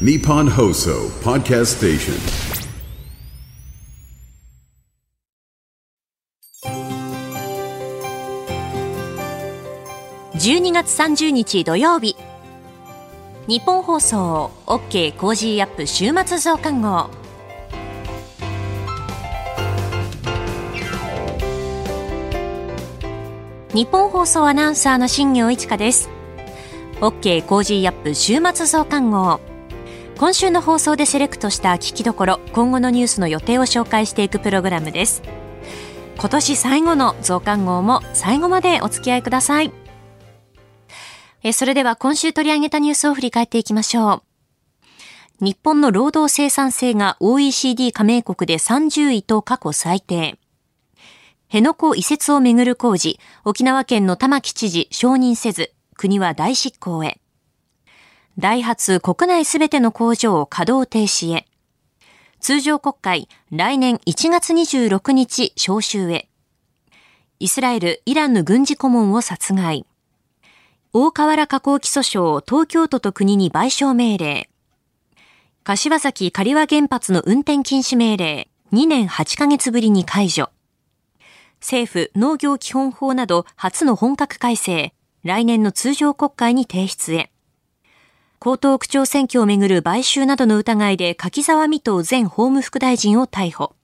Nippon Hoso Podcast Station. 12月30日土曜日日本放送 OK コージーアップ週末増刊号日本放送アナウンサーの新業一華です OK コージーアップ週末増刊号今週の放送でセレクトした聞きどころ今後のニュースの予定を紹介していくプログラムです。今年最後の増刊号も最後までお付き合いください。えそれでは今週取り上げたニュースを振り返っていきましょう。日本の労働生産性が OECD 加盟国で30位と過去最低。辺野古移設をめぐる工事、沖縄県の玉城知事承認せず、国は大執行へ。ダイハツ国内すべての工場を稼働停止へ。通常国会、来年1月26日召集へ。イスラエル、イランの軍事顧問を殺害。大河原加工基礎省、東京都と国に賠償命令。柏崎刈羽原発の運転禁止命令、2年8ヶ月ぶりに解除。政府農業基本法など初の本格改正、来年の通常国会に提出へ。江東区長選挙をめぐる買収などの疑いで柿沢美藤前法務副大臣を逮捕。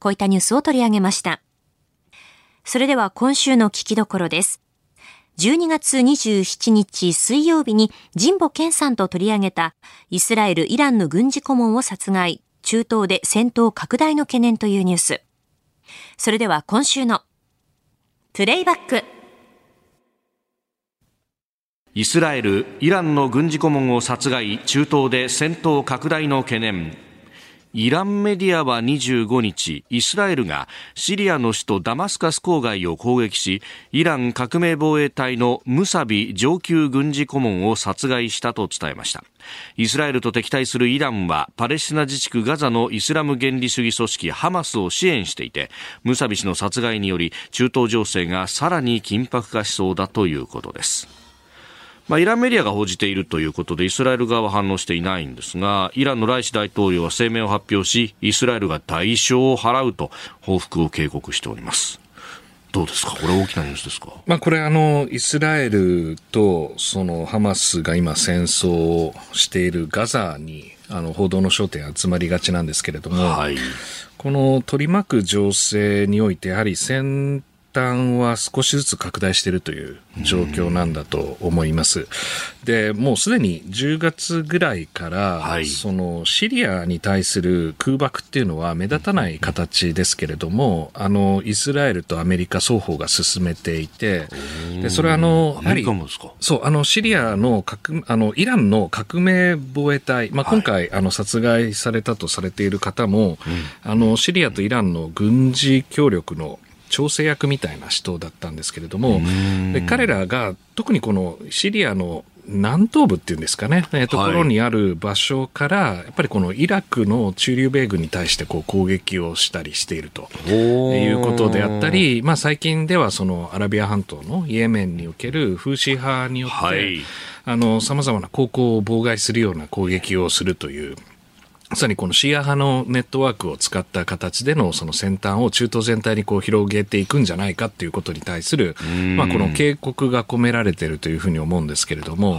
こういったニュースを取り上げました。それでは今週の聞きどころです。12月27日水曜日に神保健さんと取り上げたイスラエル・イランの軍事顧問を殺害、中東で戦闘拡大の懸念というニュース。それでは今週のプレイバックイスラエル、イランの軍事顧問を殺害、中東で戦闘拡大の懸念。イランメディアは25日、イスラエルがシリアの首都ダマスカス郊外を攻撃し、イラン革命防衛隊のムサビ上級軍事顧問を殺害したと伝えました。イスラエルと敵対するイランは、パレスチナ自治区ガザのイスラム原理主義組織ハマスを支援していて、ムサビ氏の殺害により、中東情勢がさらに緊迫化しそうだということです。まあ、イランメディアが報じているということでイスラエル側は反応していないんですがイランのライシ大統領は声明を発表しイスラエルが代償を払うと報復を警告しております。どうですか？これ大きなニュースですか、まあ、これあのイスラエルとそのハマスが今戦争をしているガザにあの報道の焦点集まりがちなんですけれども、はい、この取り巻く情勢においてやはり戦端は少しずつ拡大しているという状況なんだと思います。で、もうすでに10月ぐらいから、はい、そのシリアに対する空爆っていうのは目立たない形ですけれども、あの、イスラエルとアメリカ双方が進めていて、で、それはあの、やはり、そう、あの、シリアの革、あの、イランの革命防衛隊、まあ、今回、はい、あの、殺害されたとされている方も、うん、あの、シリアとイランの軍事協力の調整役みたいな人だったんですけれども、で彼らが特にこのシリアの南東部っていうんですかね、えー、ところにある場所から、やっぱりこのイラクの駐留米軍に対してこう攻撃をしたりしているということであったり、まあ、最近ではそのアラビア半島のイエメンにおけるフーシ派によって、はい、あの、様々な航行を妨害するような攻撃をするという、まさにこのシーア派のネットワークを使った形でのその先端を中東全体にこう広げていくんじゃないかっていうことに対する、まあ、この警告が込められているというふうに思うんですけれども、はい、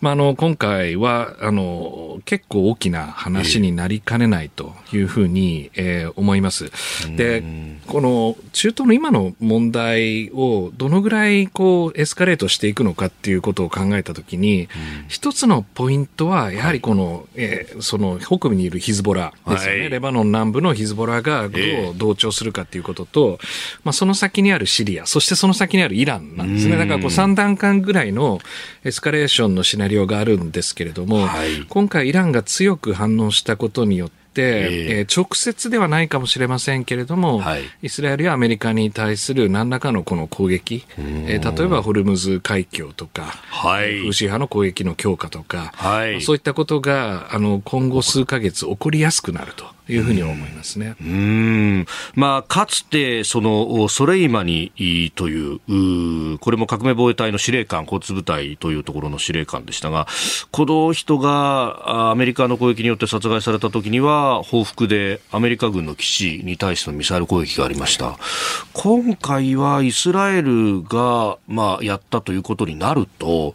まあ、あの今回はあの結構大きな話になりかねないというふうに、えー、思います。でこの中東の今の問題をどのぐらいこうエスカレートしていくのかっていうことを考えたときに、一つのポイントはやはりこの、はい、えー、その北部にいるヒズボラですよね、はい、レバノン南部のヒズボラがどう同調するかということと、えー、まあ、その先にあるシリア、そしてその先にあるイランなんですね。だからこう3段階ぐらいのエスカレーションのシナリオがあるんですけれども、はい、今回イランが強く反応したことによって、えー、直接ではないかもしれませんけれども、はい、イスラエルやアメリカに対する何らかのこの攻撃、えー、例えばホルムズ海峡とか、はい、フーシ派の攻撃の強化とか、はい、そういったことがあの今後数か月起こりやすくなると。いうふうに思いますね。うん。まあ、かつて、その、ソレイマニという、うこれも革命防衛隊の司令官、交通部隊というところの司令官でしたが、この人がアメリカの攻撃によって殺害された時には、報復でアメリカ軍の基地に対してのミサイル攻撃がありました。今回はイスラエルが、まあ、やったということになると、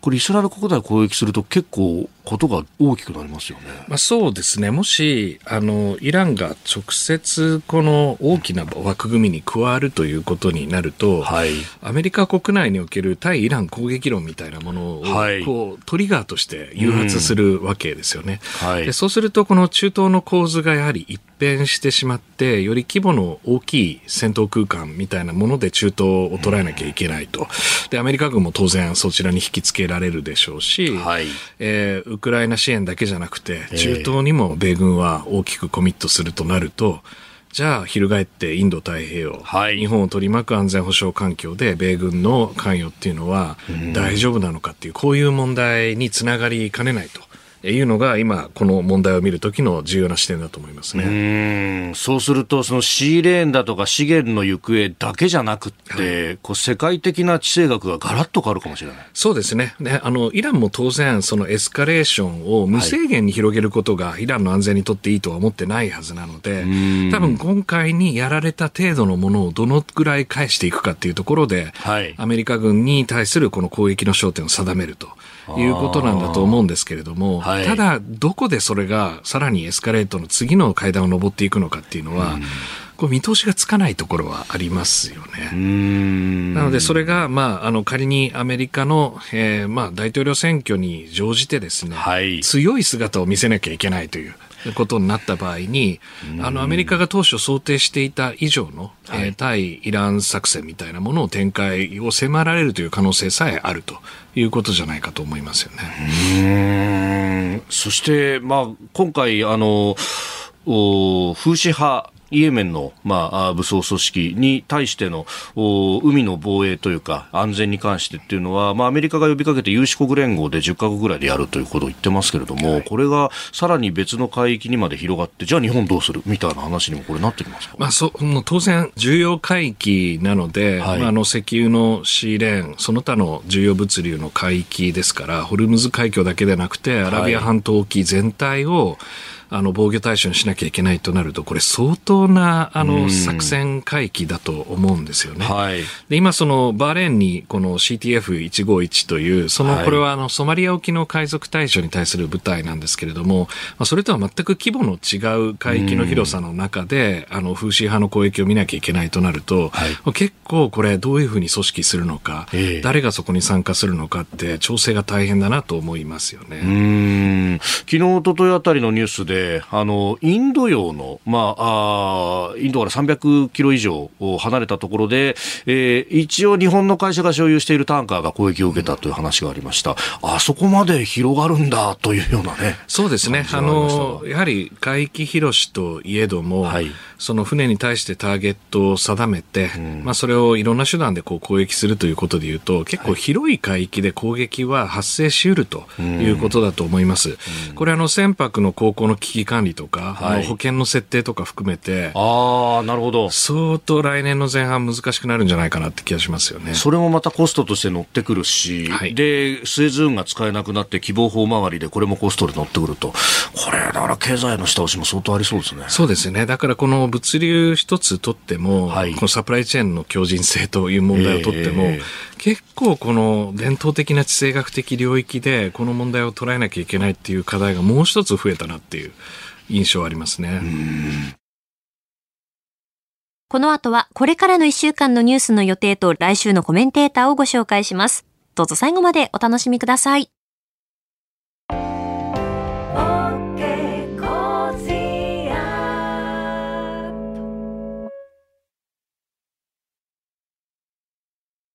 これイスラエル国内を攻撃すると結構ことが大きくなりますよね。まあ、そうですね。もし、あの、イランが直接この大きな枠組みに加わるということになると、はい、アメリカ国内における対イラン攻撃論みたいなものを、はい、こう、トリガーとして誘発するわけですよね。うんはい、でそうすると、この中東の構図がやはり一変してしまって、より規模の大きい戦闘空間みたいなもので中東を捉えなきゃいけないと。で、アメリカ軍も当然そちらに引き付けられるでしょうし、はい、えー、ウクライナ支援だけじゃなくて、中東にも米軍は大きくコミットするとなると、じゃあ、翻ってインド太平洋、はい、日本を取り巻く安全保障環境で米軍の関与っていうのは大丈夫なのかっていう、こういう問題につながりかねないと。いうのが今、この問題を見るときの重要な視点だと思いますね。うそうすると、そのシーレーンだとか資源の行方だけじゃなくて、はい、こう世界的な地政学がガラッと変わるかもしれない。そうですね。ねあのイランも当然、そのエスカレーションを無制限に広げることが、イランの安全にとっていいとは思ってないはずなので、多分今回にやられた程度のものをどのぐらい返していくかっていうところで、はい、アメリカ軍に対するこの攻撃の焦点を定めると。いうことなんだと思うんですけれども、はい、ただ、どこでそれがさらにエスカレートの次の階段を上っていくのかっていうのは、うんこう見通しがつかないところはありますよね。なので、それが、まあ、あの、仮にアメリカの、えー、まあ、大統領選挙に乗じてですね、はい、強い姿を見せなきゃいけないという。ことになった場合に、あの、アメリカが当初想定していた以上の、はい、えー、対イラン作戦みたいなものを展開を迫られるという可能性さえあるということじゃないかと思いますよね。そして、まあ、今回、あの、風刺派イエメンの、まあ、武装組織に対しての海の防衛というか安全に関してっていうのは、まあ、アメリカが呼びかけて有志国連合で10か国ぐらいでやるということを言ってますけれども、はい、これがさらに別の海域にまで広がってじゃあ日本どうする？みたいな話にもこれなってきますか、まあ、そ当然重要海域なので、はい、まあ、あの石油のシーレーンその他の重要物流の海域ですからホルムズ海峡だけでなくてアラビア半島沖全体を、はいあの防御対象にしなきゃいけないとなると、これ相当なあの作戦回域だと思うんですよね。はい、で今、そのバーレーンにこの CTF151 という、そのこれはあのソマリア沖の海賊対象に対する部隊なんですけれども、まあ、それとは全く規模の違う海域の広さの中で、あの風刺派の攻撃を見なきゃいけないとなると、はい、結構これどういうふうに組織するのか、えー、誰がそこに参加するのかって調整が大変だなと思いますよね。うん。昨日、一昨日あたりのニュースであのインド洋の、まあ、あインドから300キロ以上離れたところで、えー、一応、日本の会社が所有しているタンカーが攻撃を受けたという話がありました、あそこまで広がるんだというようなね。そうですね。あのやはり海域広しといえども、はい、その船に対してターゲットを定めて、うん、まあ、それをいろんな手段でこう攻撃するということでいうと、結構広い海域で攻撃は発生しうるということだと思います。うん、これあの船舶の航行の危機管理とか、はい、保険の設定とか含めて、ああ、なるほど。相当来年の前半難しくなるんじゃないかなって気がしますよね。それもまたコストとして乗ってくるし、はい、で、スエズ運が使えなくなって希望法回りでこれもコストで乗ってくると、これ、だから経済の下押しも相当ありそうですね。そうですね。だからこの物流一つとっても、はい、このサプライチェーンの強靭性という問題をとっても、えー、結構この伝統的な地政学的領域でこの問題を捉えなきゃいけないっていう課題がもう一つ増えたなっていう印象ありますね。この後はこれからの一週間のニュースの予定と来週のコメンテーターをご紹介します。どうぞ最後までお楽しみください。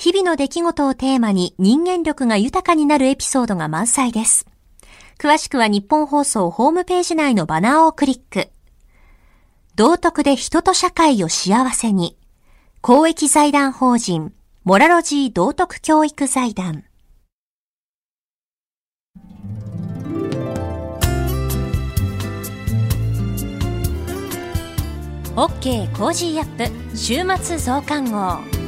日々の出来事をテーマに人間力が豊かになるエピソードが満載です。詳しくは日本放送ホームページ内のバナーをクリック。道徳で人と社会を幸せに。公益財団法人、モラロジー道徳教育財団。OK Cozy up 週末増刊号。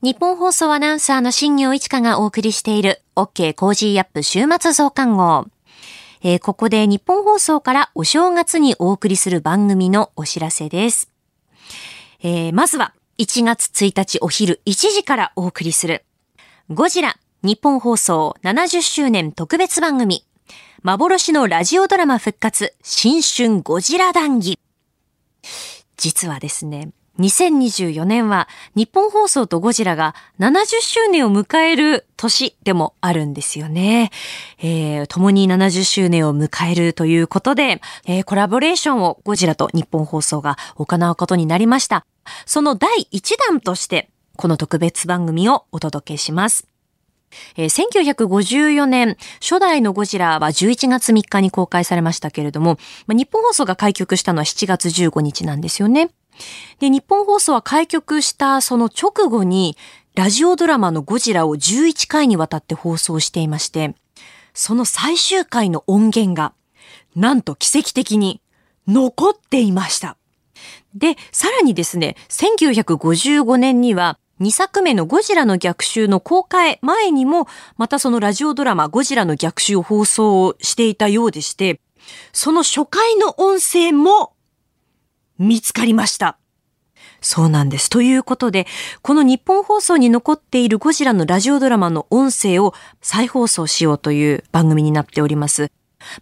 ニッポン放送アナウンサーの新行市佳がお送りしている OK Cozy up 週末増刊号。えー、ここでニッポン放送からお正月にお送りする番組のお知らせです。えー、まずは1月1日お昼1時からお送りするゴジラニッポン放送70周年特別番組幻のラジオドラマ復活新春ゴジラ談義。実はですね、2024年は日本放送とゴジラが70周年を迎える年でもあるんですよね。えー、共に70周年を迎えるということで、えー、コラボレーションをゴジラと日本放送が行うことになりました。その第1弾として、この特別番組をお届けします。えー、1954年、初代のゴジラは11月3日に公開されましたけれども、ま、日本放送が開局したのは7月15日なんですよね。で、日本放送は開局したその直後に、ラジオドラマのゴジラを11回にわたって放送していまして、その最終回の音源が、なんと奇跡的に残っていました。で、さらにですね、1955年には、2作目のゴジラの逆襲の公開前にも、またそのラジオドラマゴジラの逆襲を放送していたようでして、その初回の音声も見つかりました。そうなんです。ということで、この日本放送に残っているゴジラのラジオドラマの音声を再放送しようという番組になっております。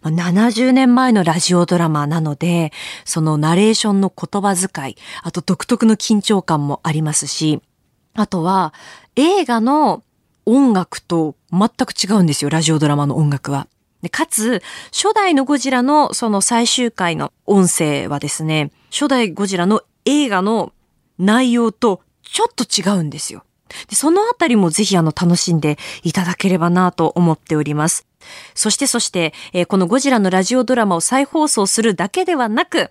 70年前のラジオドラマなので、そのナレーションの言葉遣い、あと独特の緊張感もありますし、あとは映画の音楽と全く違うんですよ、ラジオドラマの音楽は。でかつ、初代のゴジラのその最終回の音声はですね、初代ゴジラの映画の内容とちょっと違うんですよ。でそのあたりもぜひあの楽しんでいただければなと思っております。そしてそして、えー、このゴジラのラジオドラマを再放送するだけではなく、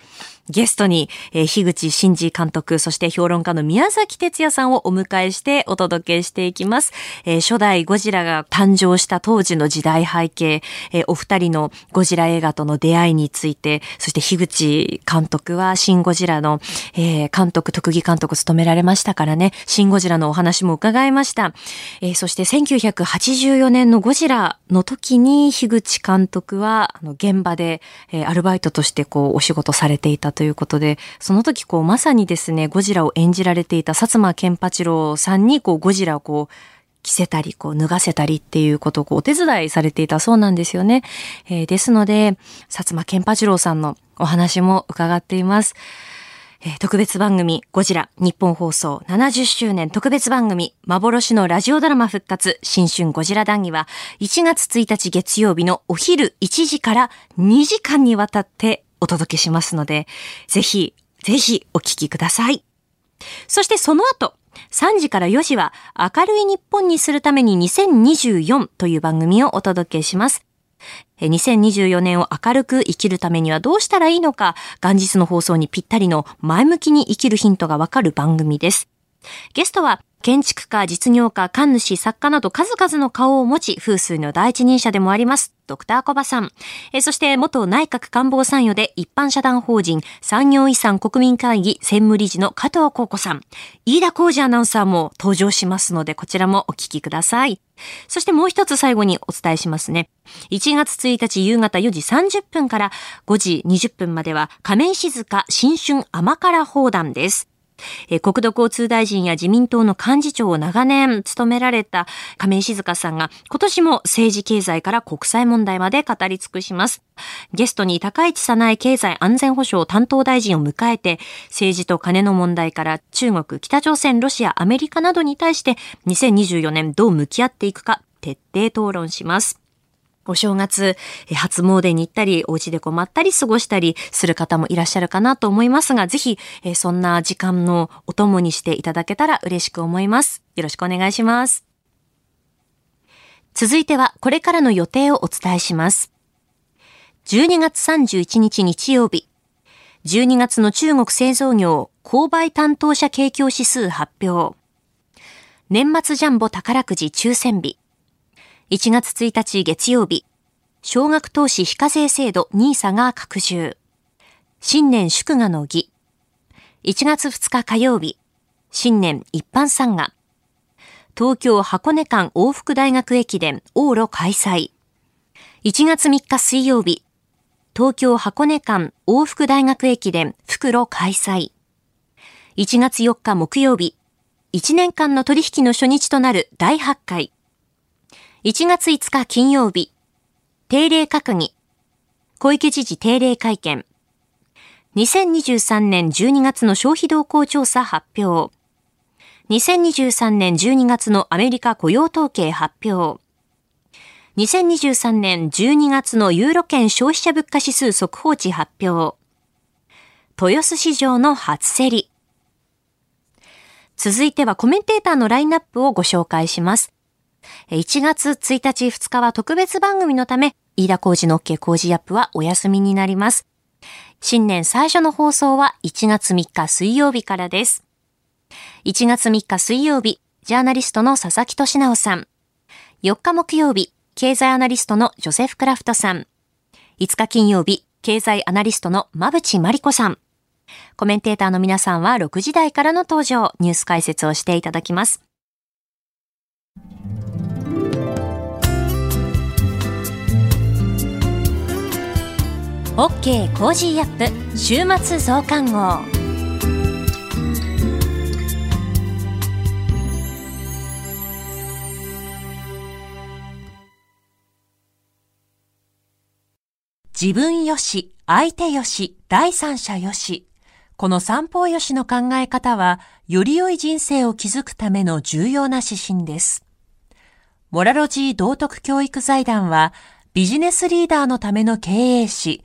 ゲストに、えー、樋口真嗣監督、そして評論家の宮崎哲也さんをお迎えしてお届けしていきます。えー、初代ゴジラが誕生した当時の時代背景、えー、お二人のゴジラ映画との出会いについて、そして樋口監督はシン・ゴジラの、えー、監督、特技監督を務められましたからね、シン・ゴジラのお話も伺いました。えー、そして1984年のゴジラの時にに樋口監督はあの現場で、えー、アルバイトとしてこうお仕事されていたということで、その時こうまさにですね、ゴジラを演じられていた薩摩健八郎さんにこうゴジラをこう着せたり、こう脱がせたりっていうことをこうお手伝いされていたそうなんですよね。えー、ですので、薩摩健八郎さんのお話も伺っています。特別番組、ゴジラ、日本放送70周年特別番組、幻のラジオドラマ復活、新春ゴジラ談義は、1月1日月曜日のお昼1時から2時間にわたってお届けしますので、ぜひ、ぜひお聞きください。そしてその後、3時から4時は明るい日本にするために2024という番組をお届けします。2024年を明るく生きるためにはどうしたらいいのか、元日の放送にぴったりの前向きに生きるヒントがわかる番組です。ゲストは建築家、実業家、神主、作家など数々の顔を持ち、風水の第一人者でもあります、ドクターコバさん。えそして元内閣官房参与で一般社団法人産業遺産国民会議専務理事の加藤幸子さん。飯田浩二アナウンサーも登場しますので、こちらもお聞きください。そしてもう一つ最後にお伝えしますね。1月1日夕方4時30分から5時20分までは仮面静か新春甘辛放談です。国土交通大臣や自民党の幹事長を長年務められた亀井静香さんが今年も政治経済から国際問題まで語り尽くします。ゲストに高市早苗経済安全保障担当大臣を迎えて政治と金の問題から中国、北朝鮮、ロシア、アメリカなどに対して2024年どう向き合っていくか徹底討論します。お正月、初詣に行ったり、お家で困ったり過ごしたりする方もいらっしゃるかなと思いますが、ぜひ、そんな時間のお供にしていただけたら嬉しく思います。よろしくお願いします。続いては、これからの予定をお伝えします。12月31日日曜日、12月の中国製造業購買担当者景況指数発表。年末ジャンボ宝くじ抽選日。1月1日月曜日、少額投資非課税制度 NISA が拡充。新年祝賀の儀。1月2日火曜日、新年一般参賀。東京箱根間往復大学駅伝往路開催。1月3日水曜日、東京箱根間往復大学駅伝復路開催。1月4日木曜日、1年間の取引の初日となる第8回1月5日金曜日、定例閣議、小池知事定例会見、2023年12月の消費動向調査発表、2023年12月のアメリカ雇用統計発表、2023年12月のユーロ圏消費者物価指数速報値発表、豊洲市場の初競り。続いてはコメンテーターのラインナップをご紹介します。1月1日2日は特別番組のため、飯田工事の OK 工事アップはお休みになります。新年最初の放送は1月3日水曜日からです。1月3日水曜日、ジャーナリストの佐々木俊直さん。4日木曜日、経済アナリストのジョセフ・クラフトさん。5日金曜日、経済アナリストの馬渕磨理子さん。コメンテーターの皆さんは6時台からの登場、ニュース解説をしていただきます。OK Cozy up 週末増刊号自分よし、相手よし、第三者よし。この三方よしの考え方は、より良い人生を築くための重要な指針です。モラロジー道徳教育財団は、ビジネスリーダーのための経営誌、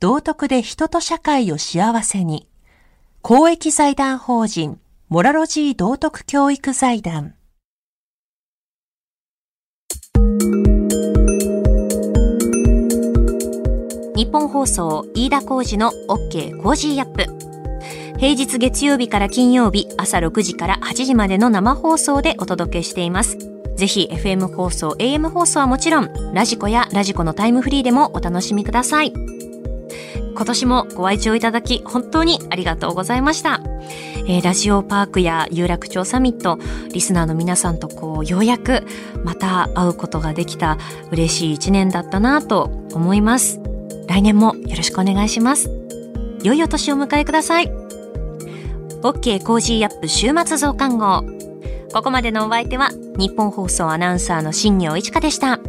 道徳で人と社会を幸せに。公益財団法人、モラロジー道徳教育財団。ニッポン放送、飯田浩司の OK Cozy up。平日月曜日から金曜日朝6時から8時までの生放送でお届けしています。ぜひ FM 放送、AM 放送はもちろん、 radiko や radiko のタイムフリーでもお楽しみください。今年もご愛聴いただき本当にありがとうございました。えー、ラジオパークや有楽町サミット、リスナーの皆さんとこう、ようやくまた会うことができた嬉しい一年だったなと思います。来年もよろしくお願いします。良いお年を迎えください。OK Cozy up 週末増刊号。ここまでのお相手はニッポン放送アナウンサーの新行市佳でした。